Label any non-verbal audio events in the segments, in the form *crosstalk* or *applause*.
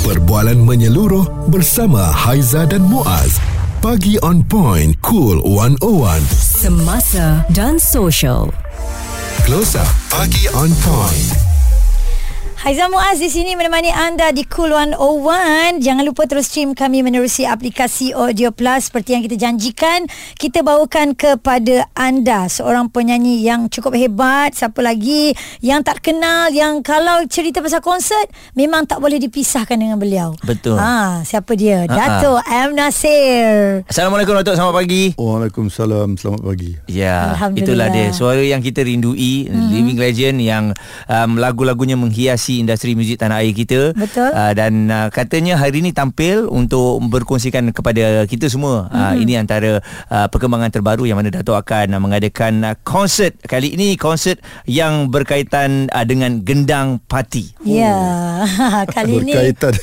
Perbualan menyeluruh bersama Haiza dan Muaz. Pagi on point, cool 101. Semasa dan social. Close up. Pagi on point. Haizam Muaz di sini menemani anda di Cool 101. Jangan lupa terus stream kami menerusi aplikasi Audio Plus seperti yang kita janjikan. Kita bawakan kepada anda seorang penyanyi yang cukup hebat. Siapa lagi yang tak kenal yang kalau cerita pasal konsert memang tak boleh dipisahkan dengan beliau. Betul. Ha, siapa dia? Ha-ha. Dato' M Nasir. Assalamualaikum Datuk Selamat pagi Waalaikumsalam, selamat pagi. Ya Alhamdulillah. Itulah dia Suara yang kita rindui mm-hmm. Living legend Yang um, lagu-lagunya menghiasi Industri muzik tanah air kita Betul. uh, Dan uh, katanya hari ini tampil Untuk berkongsikan kepada kita semua mm-hmm. uh, Ini antara uh, perkembangan terbaru Yang mana Datuk akan uh, mengadakan uh, konsert Kali ini konsert Yang berkaitan uh, dengan Gendang Parti Ya, *laughs* kali ni Berkaitan.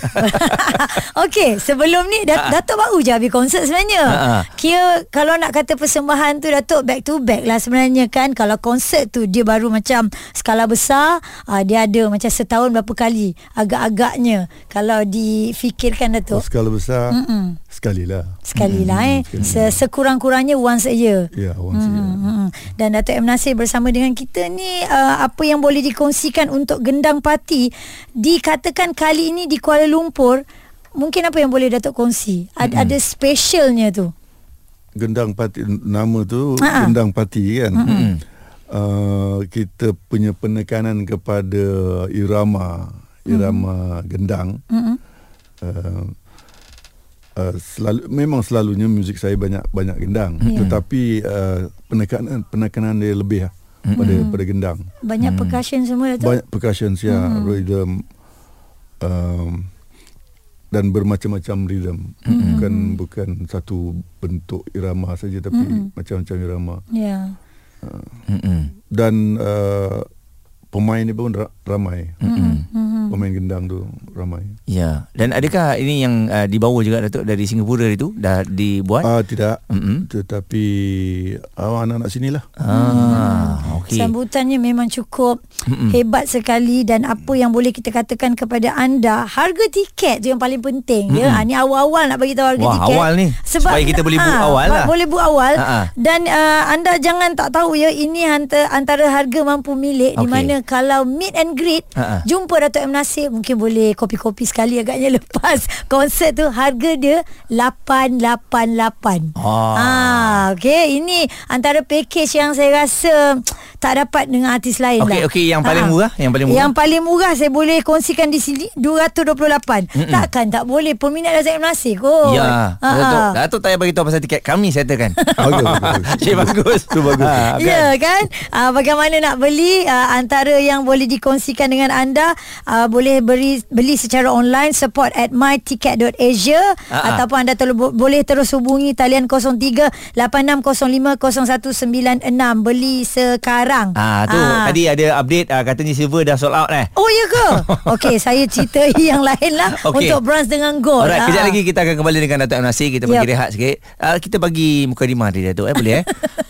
*laughs* Okey, sebelum ni Dat-. Datuk baru je habis konsert sebenarnya. Ha-ha. Kira kalau nak kata persembahan tu Datuk back to back lah sebenarnya kan. Kalau konsert tu dia baru macam skala besar, uh, dia ada macam setahun berapa kali agak-agaknya kalau difikirkan Oh, Datuk. skala besar, Mm-mm. sekali lah. Sekali lah eh. Se- sekurang-kurangnya once a year. Ya, once a year. Hmm. Dan Datuk M Nasir bersama dengan kita ni uh, apa yang boleh dikongsikan untuk gendang parti dikatakan kali ini di Kuala Lumpur mungkin apa yang boleh Datuk kongsi Ad, Hmm. ada specialnya tu Gendang Pati, nama tu Ha-ha. Gendang Pati kan. Uh, kita punya penekanan kepada irama, irama gendang. Mm-mm. Uh, uh, selalu memang selalunya muzik saya banyak banyak gendang. Ya. tetapi uh, penekanan penekanan dia lebih lah pada pada gendang. Banyak Hmm. percussion semua Datuk banyak percussion ya. Rhythm um, dan bermacam-macam rhythm. Bukan bukan satu bentuk irama saja tapi macam-macam irama. Ya Mm-mm. dan uh, pemain ni pun ra- ramai Mm-mm. pemain gendang tu ramai Ya Dan adakah ini yang uh, dibawa juga Datuk Dari Singapura itu Dah dibuat ah tidak Mm-mm. tetapi uh, anak-anak sinilah Ah, okey. Sambutannya memang cukup Mm-mm. hebat sekali dan apa yang boleh kita katakan kepada anda harga tiket tu yang paling penting ya. Ha, ni awal-awal nak bagi tahu harga Wah, tiket. awal ni. Supaya kita boleh book ah, awal lah. Boleh book awal Ha, ha. dan uh, anda jangan tak tahu ya ini antara, antara harga mampu milik di Okey. mana kalau meet and Ha, ha. jumpa Dato' M Nasir mungkin boleh kopi-kopi sekali agaknya *laughs* lepas konsert tu harga dia 888. Ah. Ah, okey ini antara package yang saya rasa tak dapat dengan artis lain Okey, lah. okey, yang paling Ah. murah, yang paling murah. Yang paling murah saya boleh kongsikan di sini 228. Mm-mm. Takkan tak boleh peminat Datuk M Nasir kot. Ya Ah, Datuk. Datuk tak payah bagi tahu pasal tiket Kami settlekan *laughs* Bagus, bagus. Cik bagus Tu bagus. Ah, kan? Ya kan uh, Bagaimana nak beli uh, Antara yang boleh dikongsikan dengan anda uh, Boleh beri, beli secara online Support at myticket.asia ah. Ataupun anda terlu, boleh terus hubungi Talian 03 8605 0196 Beli sekarang Ah tu Ah. tadi ada update ah, katanya silver dah sold out eh. Oh ya ke? *laughs* Okey, saya cerita *laughs* yang lain lah Okey. untuk bronze dengan gold. Alright, kejap Ah. lagi kita akan kembali dengan Datuk M. Nasir Kita bagi Yep. rehat sikit uh, Kita bagi mukadimah dia Datuk eh Boleh eh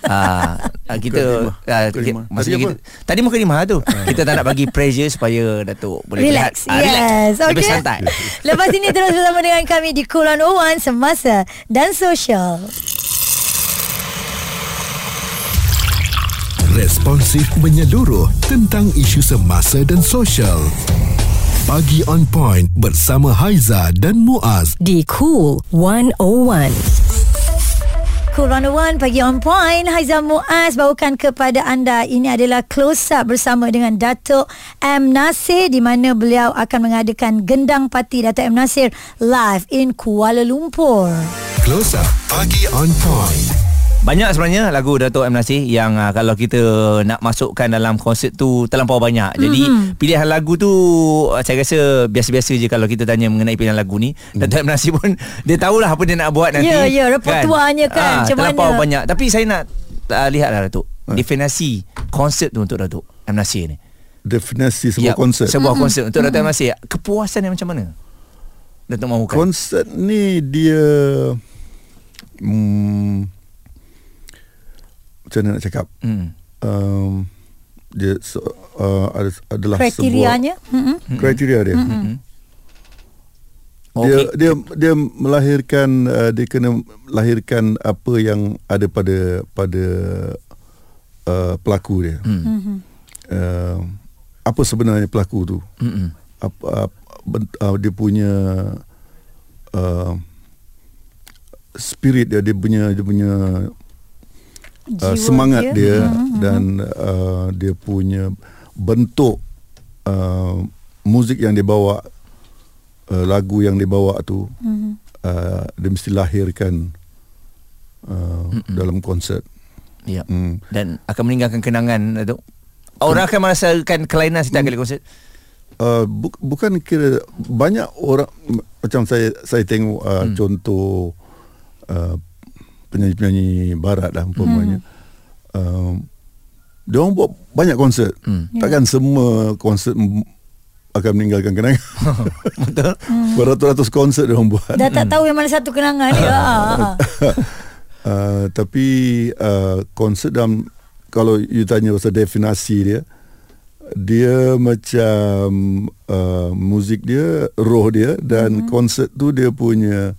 uh, *laughs* Kita Mukadimah. uh, Mukadimah. Maksudnya Tadi kita, Tadi mukadimah tu Kita tak nak bagi pressure Supaya Datuk boleh Relax. rehat Ah, yes. relax. Lebih Okay. santai Lepas ini terus bersama dengan kami di Kulon Owan Semasa dan Sosial. Responsif menyeluruh tentang isu semasa dan sosial. Pagi on point bersama Haiza dan Muaz. Di Cool 101. Cool 101 pagi on point Haizam Muaz bawakan kepada anda Ini adalah close up bersama dengan Datuk M. Nasir Di mana beliau akan mengadakan gendang parti Datuk M. Nasir Live in Kuala Lumpur Close up. Pagi on point. Banyak sebenarnya lagu Datuk M. Nasir yang uh, kalau kita nak masukkan dalam konsert tu terlampau banyak. Jadi mm-hmm. pilihan lagu tu uh, saya rasa biasa-biasa je kalau kita tanya mengenai pilihan lagu ni. Mm. Datuk M. Nasir pun dia tahulah apa dia nak buat nanti. Ya, ya, repertuarnya kan, Ah, macam terlampau mana. banyak. Tapi saya nak uh, lihatlah Datuk. Definasi konsert tu untuk Datuk M. Nasir ni. definisi sebuah Ya, konsert Sebuah konsert untuk Datuk M. Nasir. Kepuasan dia macam mana? Datuk mahukan. konsert ni dia hmm, macam mana nak cakap hmm. um, dia so, uh, ada, adalah Kriterianya mm-hmm. sebuah kriteria dia Hmm. Dia Okey. dia dia melahirkan uh, dia kena lahirkan apa yang ada pada pada uh, pelaku dia. Hmm. Uh, apa sebenarnya pelaku tu? Mm-mm. Apa, apa uh, dia punya uh, spirit dia dia punya dia punya uh, Jiwa semangat dia. dia, dia dan uh, dia punya bentuk uh, muzik yang dia bawa uh, lagu yang dia bawa tu uh, dia mesti lahirkan uh, dalam konsert. Ya. Hmm. Dan akan meninggalkan kenangan Datuk. Orang akan merasakan kelainan setiap kali konsert. Uh, bu- bukan kira banyak orang macam saya saya tengok uh, hmm. contoh uh, penyanyi-penyanyi barat lah umpamanya. Hmm. Um, dia orang buat banyak konsert. Hmm. Takkan semua konsert akan meninggalkan kenangan. *laughs* Betul. Beratus-ratus konsert dia orang buat. Dah tak tahu yang mana satu kenangan dia. *laughs* Ah, ah, ah. *laughs* uh, tapi uh, konsert dalam kalau you tanya pasal definasi dia dia macam uh, muzik dia roh dia dan mm-hmm. konsert tu dia punya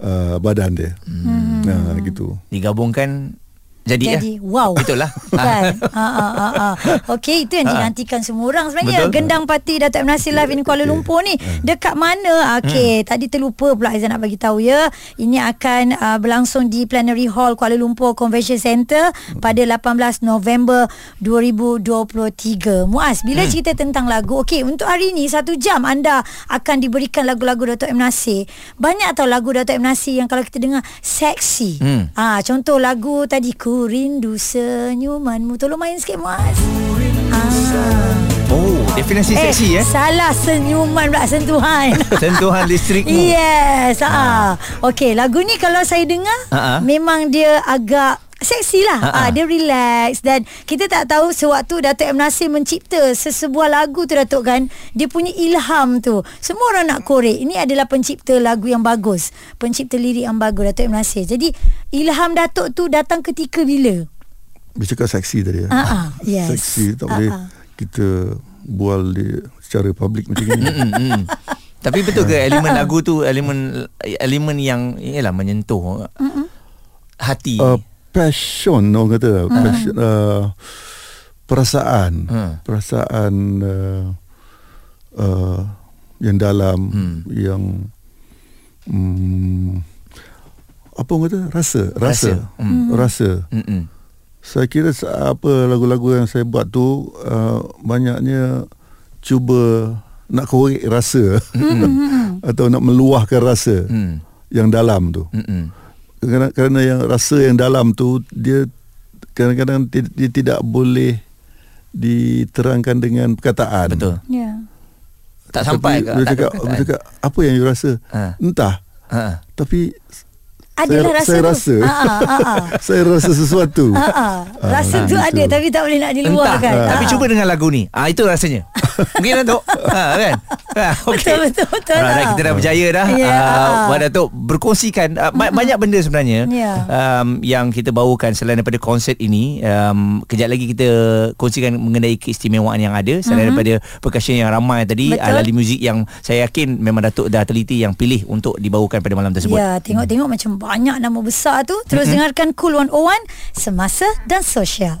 uh, badan dia mm. nah gitu Digabungkan jadi, Jadi ya. wow. Betul lah. *laughs* Kan? ha, ha, ha, ha. Okey, itu yang dinantikan semua orang sebenarnya. Betul. Gendang parti Datuk M. Nasir Live in Kuala Lumpur ni dekat mana? Okey, tadi terlupa pula Aizan nak bagi tahu ya. Ini akan uh, berlangsung di Plenary Hall Kuala Lumpur Convention Centre pada 18 November 2023. Muaz, bila cerita tentang lagu, okey, untuk hari ini satu jam anda akan diberikan lagu-lagu Datuk M. Nasir. Banyak tau lagu Datuk M. Nasir yang kalau kita dengar seksi. Hmm. Ah, contoh lagu tadi Ku rindu senyumanmu. Tolong main sikit Muaz. Ah. Oh, definisi seksi eh. Salah senyuman pula sentuhan. *laughs* Sentuhan listrikmu. yes. Ah. Okey, lagu ni kalau saya dengar Ah, ah. memang dia agak seksi lah Ah, ah. ah, Dia relax Dan kita tak tahu Sewaktu Datuk M. Nasir mencipta Sesebuah lagu tu Datuk kan Dia punya ilham tu Semua orang nak korek Ini adalah pencipta lagu yang bagus Pencipta lirik yang bagus Datuk M. Nasir Jadi Ilham Datuk tu datang ketika bila? dia cakap seksi tadi ya. Ah, yes. seksi tak boleh ah. kita bual dia secara publik macam ni Hmm, hmm. Tapi betul ke elemen lagu tu elemen elemen yang ialah menyentuh hati. uh, passion orang kata passion, uh, perasaan Hmm. perasaan uh, uh, yang dalam Hmm. yang um, apa orang kata rasa rasa Rasa. Hmm. rasa Mm-mm. saya kira apa lagu-lagu yang saya buat tu uh, banyaknya cuba nak korek rasa *laughs* atau nak meluahkan rasa Hmm. yang dalam tu Mm-mm. Kerana, kerana yang rasa yang dalam tu dia kadang-kadang dia, dia tidak boleh diterangkan dengan perkataan. Betul. Ya. Tak Tapi sampai ke? Dia tak cakap, ada dia cakap apa yang you rasa? Ha. Entah. Ha. Tapi Adalah saya, rasa saya tu. rasa. Ah, ah, ah, *laughs* ah. saya rasa sesuatu. Ah, ah. Rasa Ah, tu gitu. ada Tapi tak boleh nak Entah. diluahkan Tapi Ah. cuba dengan lagu ni. Ah itu rasanya. Mungkin Datuk. *laughs* Ha kan? Ha, okay. Betul, betul, betul. Alright, Ah. kita dah berjaya dah. Ya, Yeah. ah. Uh, Wan Datuk berkongsikan uh, ba- banyak benda sebenarnya Ya. um, yang kita bawakan selain daripada konsert ini. Um, kejap lagi kita kongsikan mengenai keistimewaan yang ada selain daripada percussion yang ramai tadi. Betul. ala muzik yang saya yakin memang Datuk dah teliti yang pilih untuk dibawakan pada malam tersebut. Ya, tengok-tengok macam banyak nama besar tu. Terus dengarkan Cool 101 Semasa dan Sosial.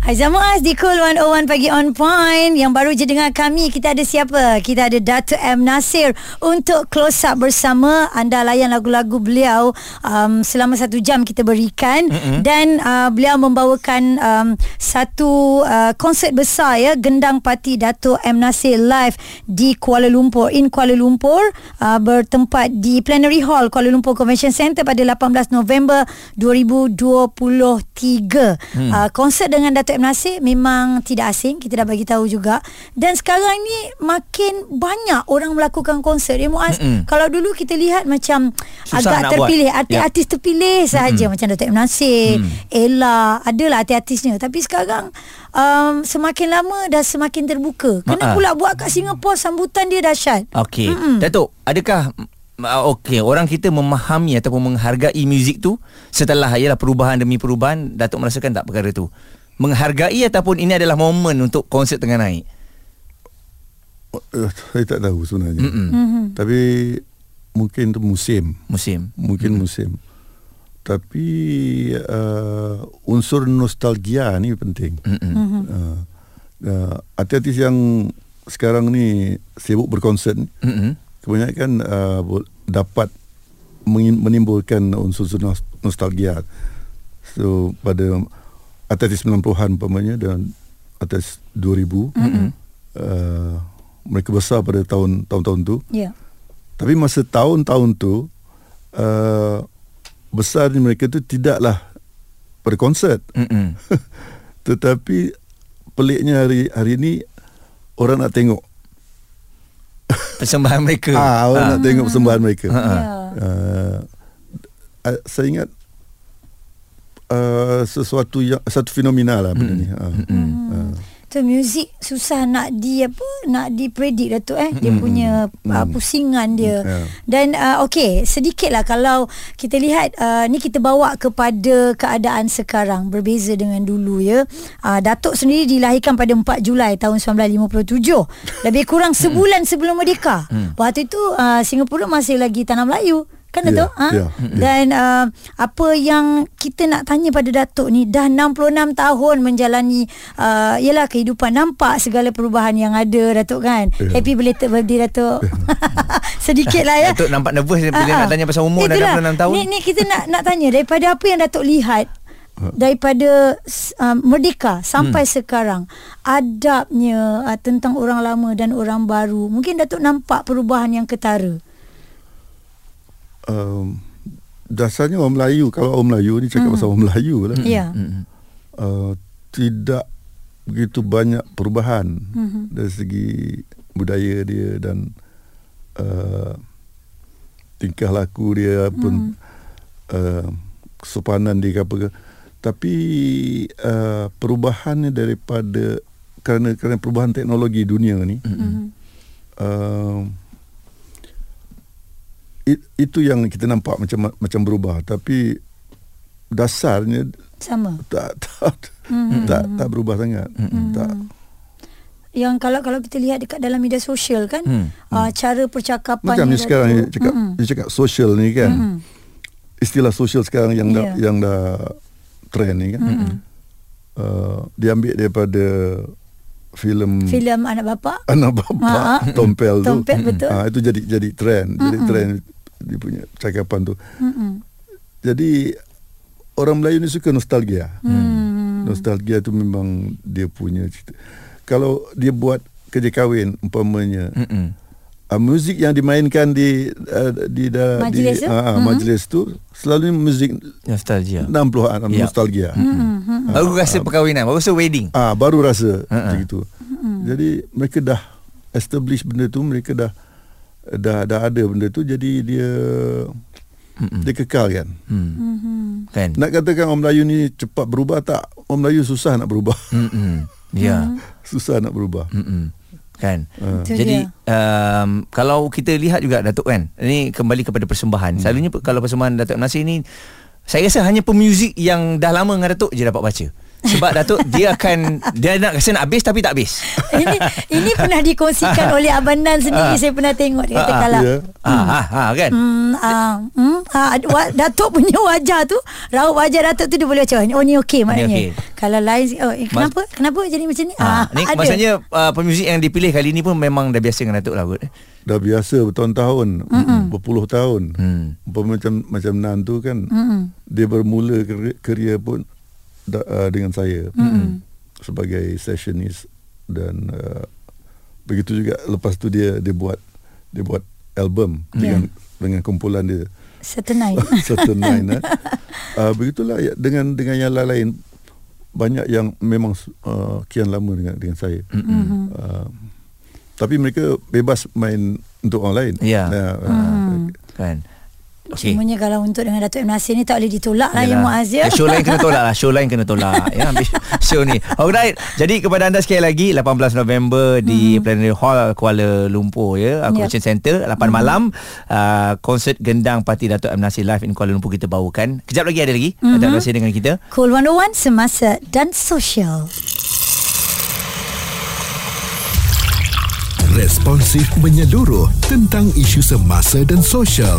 Aizah Muaz di Cool 101 Pagi On Point Yang baru je dengar kami Kita ada siapa? Kita ada Dato' M. Nasir Untuk close up bersama Anda layan lagu-lagu beliau um, Selama satu jam kita berikan mm-hmm. Dan uh, beliau membawakan um, Satu uh, konsert besar ya Gendang Parti Dato' M. Nasir Live Di Kuala Lumpur In Kuala Lumpur uh, Bertempat di Plenary Hall Kuala Lumpur Convention Centre Pada 18 November 2023 hmm. uh, Konsert dengan Dato' M. Nasir Memang tidak asing Kita dah bagi tahu juga Dan sekarang ni Makin banyak orang melakukan konsert Ya Muaz Mm-mm. Kalau dulu kita lihat macam Susah Agak terpilih buat. Artis-artis terpilih sahaja Macam Dato' M. Nasir Mm. Ella Adalah artis-artisnya Tapi sekarang um, Semakin lama Dah semakin terbuka Kena Ha-ha. pula buat kat Singapura Sambutan dia dahsyat Okey. Datuk, adakah uh, okey orang kita memahami ataupun menghargai muzik tu setelah ialah perubahan demi perubahan Datuk merasakan tak perkara tu menghargai ataupun ini adalah momen untuk konsert tengah naik Uh, saya tak tahu sebenarnya. Mm-mm. Mhm. Tapi mungkin tu musim. musim Mungkin musim. Tapi uh, unsur nostalgia ni penting. Uh, uh, artis yang sekarang ni sibuk berkonsert ni, Mm-mm. kebanyakan uh, dapat menimbulkan unsur nos- nostalgia. So pada artis 90-an umpamanya dan artis 2000 Mm-mm. uh, mereka besar pada tahun tahun-tahun tu. Ya. Tapi masa tahun-tahun tu uh, besar ni mereka tu tidaklah berkonsert. Mm-mm. *laughs* Tetapi peliknya hari hari ni orang nak tengok. persembahan mereka *laughs* Ah, orang nak tengok persembahan mereka. Ha, ha. Uh, uh, saya ingat uh, sesuatu yang satu fenomena lah benda ni. Uh, uh, Tu muzik susah nak di apa nak dipredik Datuk eh dia punya uh, pusingan dia. Ya. Dan uh, okey sedikitlah kalau kita lihat uh, ni kita bawa kepada keadaan sekarang berbeza dengan dulu ya. Uh, Datuk sendiri dilahirkan pada 4 Julai tahun 1957. *laughs* Lebih kurang sebulan sebelum merdeka. Waktu itu uh, Singapura masih lagi tanah Melayu. Kan Ya, Datuk? Ha? ya, ya. Dan uh, apa yang kita nak tanya pada Datuk ni dah 66 tahun menjalani uh, ialah kehidupan nampak segala perubahan yang ada Datuk kan. Ya. Happy belated birthday Datuk. *laughs* Sedikit lah ya. Datuk nampak nervous bila ah. nak tanya pasal umur dah Itulah. 66 tahun Ni, ni kita nak nak tanya daripada apa yang Datuk lihat daripada um, merdeka sampai hmm. sekarang adabnya uh, tentang orang lama dan orang baru mungkin Datuk nampak perubahan yang ketara um, dasarnya orang Melayu kalau orang Melayu ni cakap pasal orang Melayu lah. ya Mm-mm. uh, tidak begitu banyak perubahan Mhm. dari segi budaya dia dan uh, tingkah laku dia pun uh, kesopanan dia ke apa ke tapi uh, perubahannya daripada kerana kerana perubahan teknologi dunia ni Mhm. uh, it, itu yang kita nampak macam macam berubah. Tapi dasarnya sama. tak tak Mhm. tak tak berubah sangat. Tak. Yang kalau kalau kita lihat dekat dalam media sosial kan Hmm. uh, cara percakapan macam ni sekarang ni cakap dia cakap social ni kan. Mhm. istilah social sekarang yang dah Ya. yang dah trend ni kan. Uh, dia ambil daripada filem filem anak bapa anak bapa Ha, ha. Tompel tu. Tompel, betul. Ah, itu jadi jadi trend. Jadi trend dia punya cakapan tu Mm-mm. jadi orang Melayu ni suka nostalgia Hmm. nostalgia tu memang dia punya cerita kalau dia buat kerja kahwin umpamanya Mm-mm. uh, muzik yang dimainkan di uh, di da, Majlis di, tu? uh, majlis tu selalu muzik nostalgia 60-an Ya. nostalgia. Mm-hmm. baru rasa perkahwinan baru rasa wedding Ah baru rasa Ha-ha. macam itu. Jadi mereka dah establish benda tu, mereka dah dah dah ada benda tu jadi dia Mm-mm. dia kekal kan. hmm. Kan Nak katakan orang Melayu ni cepat berubah tak? Orang Melayu susah nak berubah. *laughs* Mm-mm. ya susah nak berubah. Mm-mm. kan. Itu jadi dia. um, kalau kita lihat juga Datuk kan ini kembali kepada persembahan selalunya pe- kalau persembahan Datuk Nasir ni saya rasa hanya pemuzik yang dah lama dengan Datuk je dapat baca sebab Datuk dia akan dia nak rasa nak habis tapi tak habis *laughs* ini ini pernah dikongsikan oleh Abang Dan sendiri saya pernah tengok dia kata Ah, ah, kalau ah, ah, ah, kan Hmm, ah, hmm, ah, Datuk punya wajah tu Raut wajah Datuk tu Dia boleh macam Oh ni okey maknanya okey. Kalau lain oh, eh, Kenapa Kenapa jadi macam ni Ah, ni ada. maksudnya uh, pemuzik yang dipilih kali ni pun memang dah biasa dengan Datuk lah kot. Dah biasa bertahun-tahun, berpuluh tahun. Hmm. Macam macam Nan tu kan. Mm-mm. Dia bermula kerja pun da, uh, dengan saya Mm-mm. sebagai sessionist dan uh, begitu juga lepas tu dia dia buat dia buat album Ya. dengan dengan kumpulan dia Setenai Certain *laughs* Nine eh. uh, begitulah ya, dengan dengan yang lain-lain banyak yang memang uh, kian lama dengan dengan saya Mm-hmm. uh, tapi mereka bebas main untuk orang lain Ya. uh, Hmm. Kan. Okey. Cumanya kalau untuk dengan Datuk M. Nasir ni tak boleh ditolak lah ya Muaz ya. Eh, Show lain kena tolak lah *laughs* Show lain kena tolak ya, Show ni Alright Jadi kepada anda sekali lagi 18 November Di Plenary Hall Kuala Lumpur ya, Hmm. Ya. Convention Center 8 malam uh, Konsert Gendang Parti Datuk M. Nasir Live In Kuala Lumpur kita bawakan Kejap lagi ada lagi Mhm. Datuk M. Nasir dengan kita Cool 101 semasa dan sosial. Responsif menyeluruh tentang isu semasa dan sosial.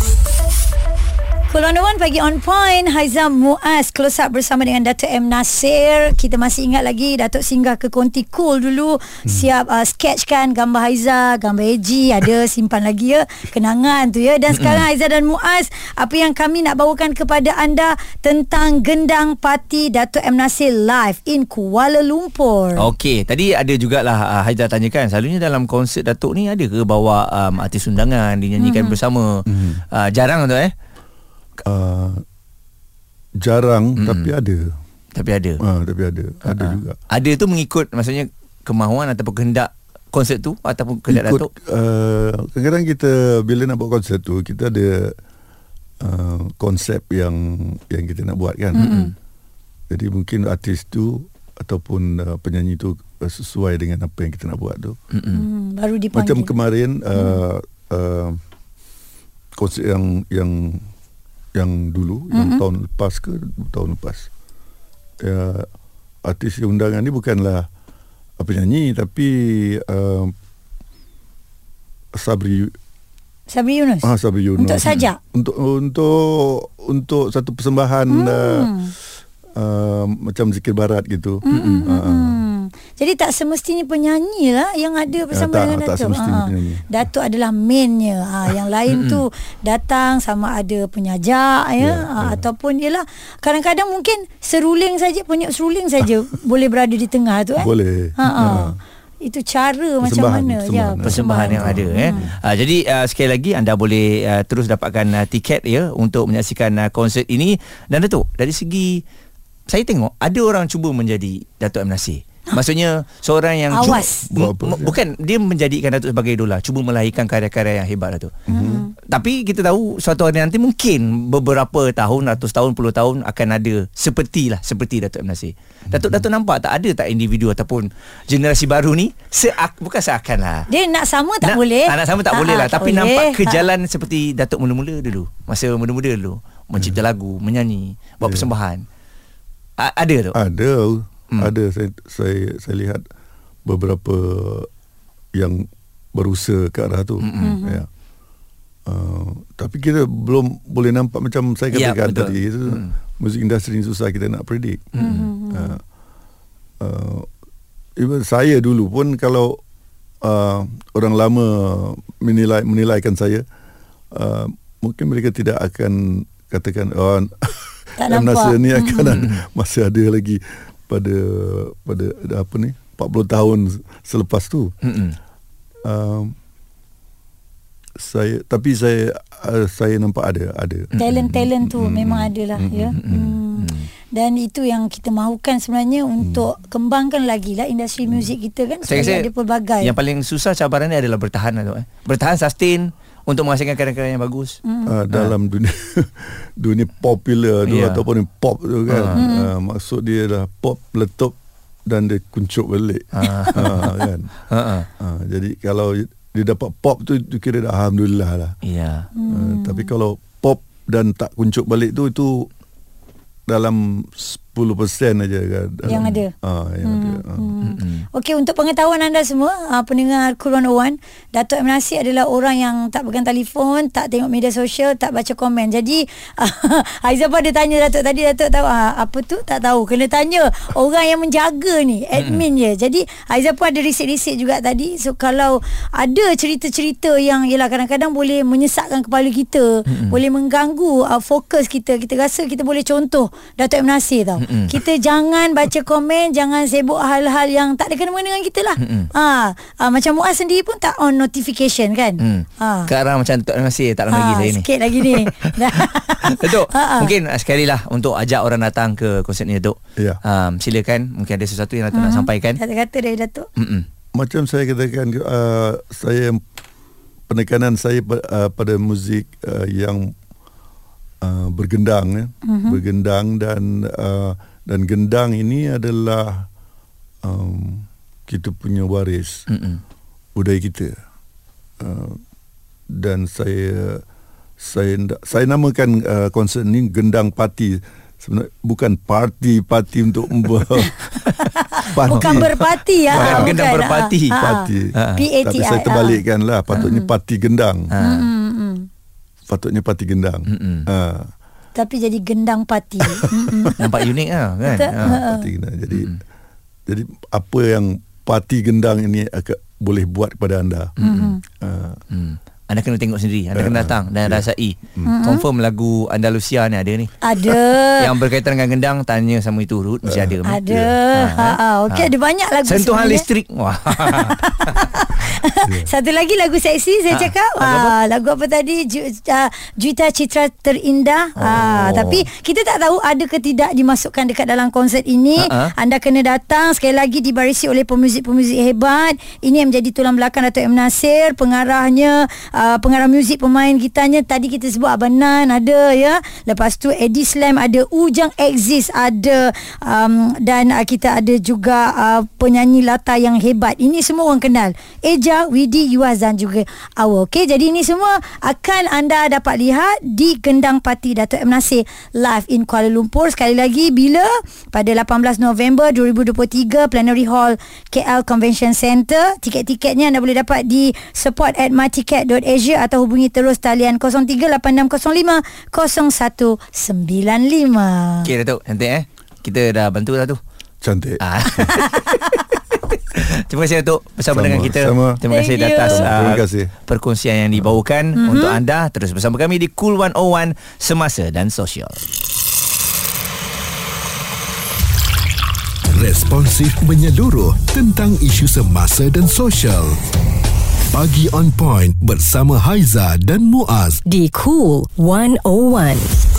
Cool 101 pagi on point Haizam Muaz Close up bersama dengan Datuk M. Nasir Kita masih ingat lagi Datuk singgah ke Konti Cool dulu hmm. Siap uh, sketch kan Gambar Haiza Gambar AG Ada *laughs* simpan lagi ya Kenangan tu ya Dan sekarang Haiza dan Muaz Apa yang kami nak bawakan kepada anda Tentang gendang parti Datuk M. Nasir live In Kuala Lumpur Okey, tadi ada jugalah uh, Haizah tanyakan, selalunya dalam konsert Datuk ni ada ke bawa um, artis undangan dinyanyikan Hmm. bersama? Uh, jarang tu eh? Uh, jarang mm. tapi ada. Tapi ada. Ah, tapi ada. Ada Ah. juga. Ada tu mengikut maksudnya kemahuan ataupun kehendak konsert tu ataupun kehendak Datuk? uh, kadang-kadang kita bila nak buat konsert tu kita ada uh, konsep yang yang kita nak buat kan. Mm-hmm. Jadi mungkin artis tu ataupun uh, penyanyi tu uh, sesuai dengan apa yang kita nak buat tu. hmm, Baru dipanggil Macam kemarin uh, uh, konsert yang yang yang dulu mm-hmm. yang tahun lepas ke tahun lepas. Ya, artis undangan ni bukanlah uh, penyanyi tapi uh, Sabri Sabri Yunus ah Sabri Yunus. Untuk sajak? Untuk untuk untuk satu persembahan hmm. uh, uh, macam zikir barat gitu. Hmm. Uh, Hmm. Jadi tak semestinya penyanyi lah yang ada bersama Ya, tak- dengan tak Datuk. Ha. Datuk adalah mainnya. Ha, *laughs* yang lain tu datang sama ada penyajak ya, Ya, ha, ya. ataupun ialah kadang-kadang mungkin seruling saja punya seruling saja *laughs* boleh berada di tengah tu eh. Boleh. Ha, ha. Ha. Itu cara macam mana persembahan. ya persembahan yang ada eh. Uh, jadi uh, sekali lagi anda boleh uh, terus dapatkan uh, tiket ya untuk menyaksikan uh, konsert ini dan Datuk dari segi saya tengok ada orang cuba menjadi Datuk M Nasir. Maksudnya seorang yang Awas. Cuba, apa? m- bukan dia menjadikan Datuk sebagai idola, cuba melahirkan karya-karya yang hebat Datuk. Mm-hmm. Tapi kita tahu suatu hari nanti mungkin beberapa tahun, ratus tahun, puluh tahun akan ada sepertilah seperti Datuk M Nasir. Datuk Datuk nampak tak ada tak individu ataupun generasi baru ni seak bukan seakan lah. Dia nak sama tak nak, boleh. ah, Nak sama tak Ha, boleh ha, lah tak Tapi boleh. nampak ke Ha. jalan Seperti Datuk mula-mula dulu Masa muda-muda dulu Mencipta lagu Menyanyi Buat persembahan A- Ada tu Ada. Hmm. Hmm. Ada saya saya saya lihat beberapa yang berusaha ke arah tu. Hmm. Ya. Uh, tapi kita belum boleh nampak macam saya Ya, katakan betul. tadi itu Hmm. muzik industri ni susah kita nak predict. Hmm. Uh, uh, even saya dulu pun kalau uh, orang lama menilai menilaikan saya uh, mungkin mereka tidak akan katakan oh Tak M. nampak. *laughs* Nasir ni akan ada, *laughs* masih ada lagi pada pada apa ni 40 tahun selepas tu. Mm-mm. Um, saya tapi saya uh, saya nampak ada ada. Talent-talent tu memang ada lah ya. Hmm. Dan itu yang kita mahukan sebenarnya untuk kembangkan lagi lah industri muzik kita kan Saya rasa ada pelbagai. Yang paling susah cabaran ni adalah bertahan Datuk eh. Bertahan sustain Untuk menghasilkan karya-karya yang bagus uh, dalam dunia *laughs* dunia popular tu Ya. ataupun pop tu kan. Uh, maksud dia dah pop letup dan dia kuncup balik. Ah. uh, kan. Ha-ha. *laughs* Uh, jadi kalau dia dapat pop tu tu kira dah alhamdulillah lah. Ya Hmm. Uh, tapi kalau pop dan tak kuncup balik tu itu dalam 10% aja kan. Yang ada. Ah, yang ada. Ah. Hmm. Okey untuk pengetahuan anda semua uh, pendengar Cool 101 Datuk M. Nasir adalah orang yang tak pegang telefon tak tengok media sosial tak baca komen. Jadi uh, *laughs* Aizah pun ada tanya Datuk tadi Datuk tahu uh, apa tu? Tak tahu. Kena tanya orang yang menjaga ni admin je. Jadi Aizah pun ada risik-risik juga tadi. So kalau ada cerita-cerita yang ialah kadang-kadang boleh menyesatkan kepala kita boleh mengganggu uh, fokus kita kita rasa kita boleh contoh Datuk M. Nasir tau kita jangan baca komen jangan sibuk hal-hal yang tak ada kena-mengena dengan kita lah ha, ha, macam Muaz sendiri pun tak on notification kan Hmm. ha. Ke arah macam Datuk M Nasir Tak lama lagi Ah, saya ni Sikit lagi ni *laughs* *laughs* Datuk Ha, ha. Mungkin uh, sekali lah Untuk ajak orang datang ke konsert ni Datuk Ya. um, Silakan Mungkin ada sesuatu yang Datuk nak sampaikan Kata-kata dari Datuk Mm-mm. macam saya katakan uh, saya penekanan saya uh, pada muzik uh, yang uh, bergendang ya. Uh-huh. Bergendang dan uh, dan gendang ini adalah um, kita punya waris. Uh-uh. Budaya kita. Uh, dan saya saya saya namakan uh, konsert ini gendang parti sebenarnya bukan parti-parti untuk *laughs* parti. Bukan berparti ya. Bukan, bukan gendang berparti. Ha, ha. Parti. Ha. PATI. Tapi saya terbalikkan lah. Patutnya parti gendang. Ha. Patutnya parti gendang. Ha. Tapi jadi gendang parti. Nampak *laughs* unik lah kan. Ha. Parti gendang. Jadi, jadi apa yang parti gendang ini akan boleh buat kepada anda. Ha. Hmm. Anda kena tengok sendiri Anda kena datang Dan yeah. rasai mm-hmm. Confirm lagu Andalusia ni ada ni Ada *laughs* Yang berkaitan dengan gendang Tanya sama itu Ruth Mesti uh, ada Ada yeah. ha, ha. Okey ha. ada banyak lagu Sentuhan sebenarnya. listrik Wah *laughs* *laughs* Satu lagi lagu seksi Saya ha. cakap lagu apa? Ha, lagu apa tadi Ju, uh, Juita Citra Terindah oh. ha, Tapi Kita tak tahu Ada ke tidak Dimasukkan dekat dalam konsert ini Ha-ha. Anda kena datang Sekali lagi Dibarisi oleh pemuzik-pemuzik hebat Ini yang menjadi tulang belakang Dato' M. Nasir Pengarahnya uh, pengarah muzik pemain gitarnya tadi kita sebut Abang Nan ada ya lepas tu Eddie Slam ada Ujang Exist ada um, dan uh, kita ada juga uh, penyanyi lata yang hebat ini semua orang kenal Eja Widi Yuazan juga awal okey jadi ini semua akan anda dapat lihat di Gendang Parti Dato' M Nasir live in Kuala Lumpur sekali lagi bila pada 18 November 2023 Plenary Hall KL Convention Center tiket-tiketnya anda boleh dapat di support at myticket.com Asia atau hubungi terus talian 0386050195. Okey Datuk, cantik eh. Kita dah bantu dah tu. Cantik. Ah. *laughs* *laughs* Terima kasih Datuk bersama sama, dengan kita. Sama. Terima kasih Thank atas uh, Terima kasih. perkongsian yang dibawakan mm-hmm. untuk anda terus bersama kami di Cool 101 Semasa dan Sosial. Responsif menyeluruh tentang isu semasa dan sosial. Pagi on point bersama Haiza dan Muaz di Cool 101.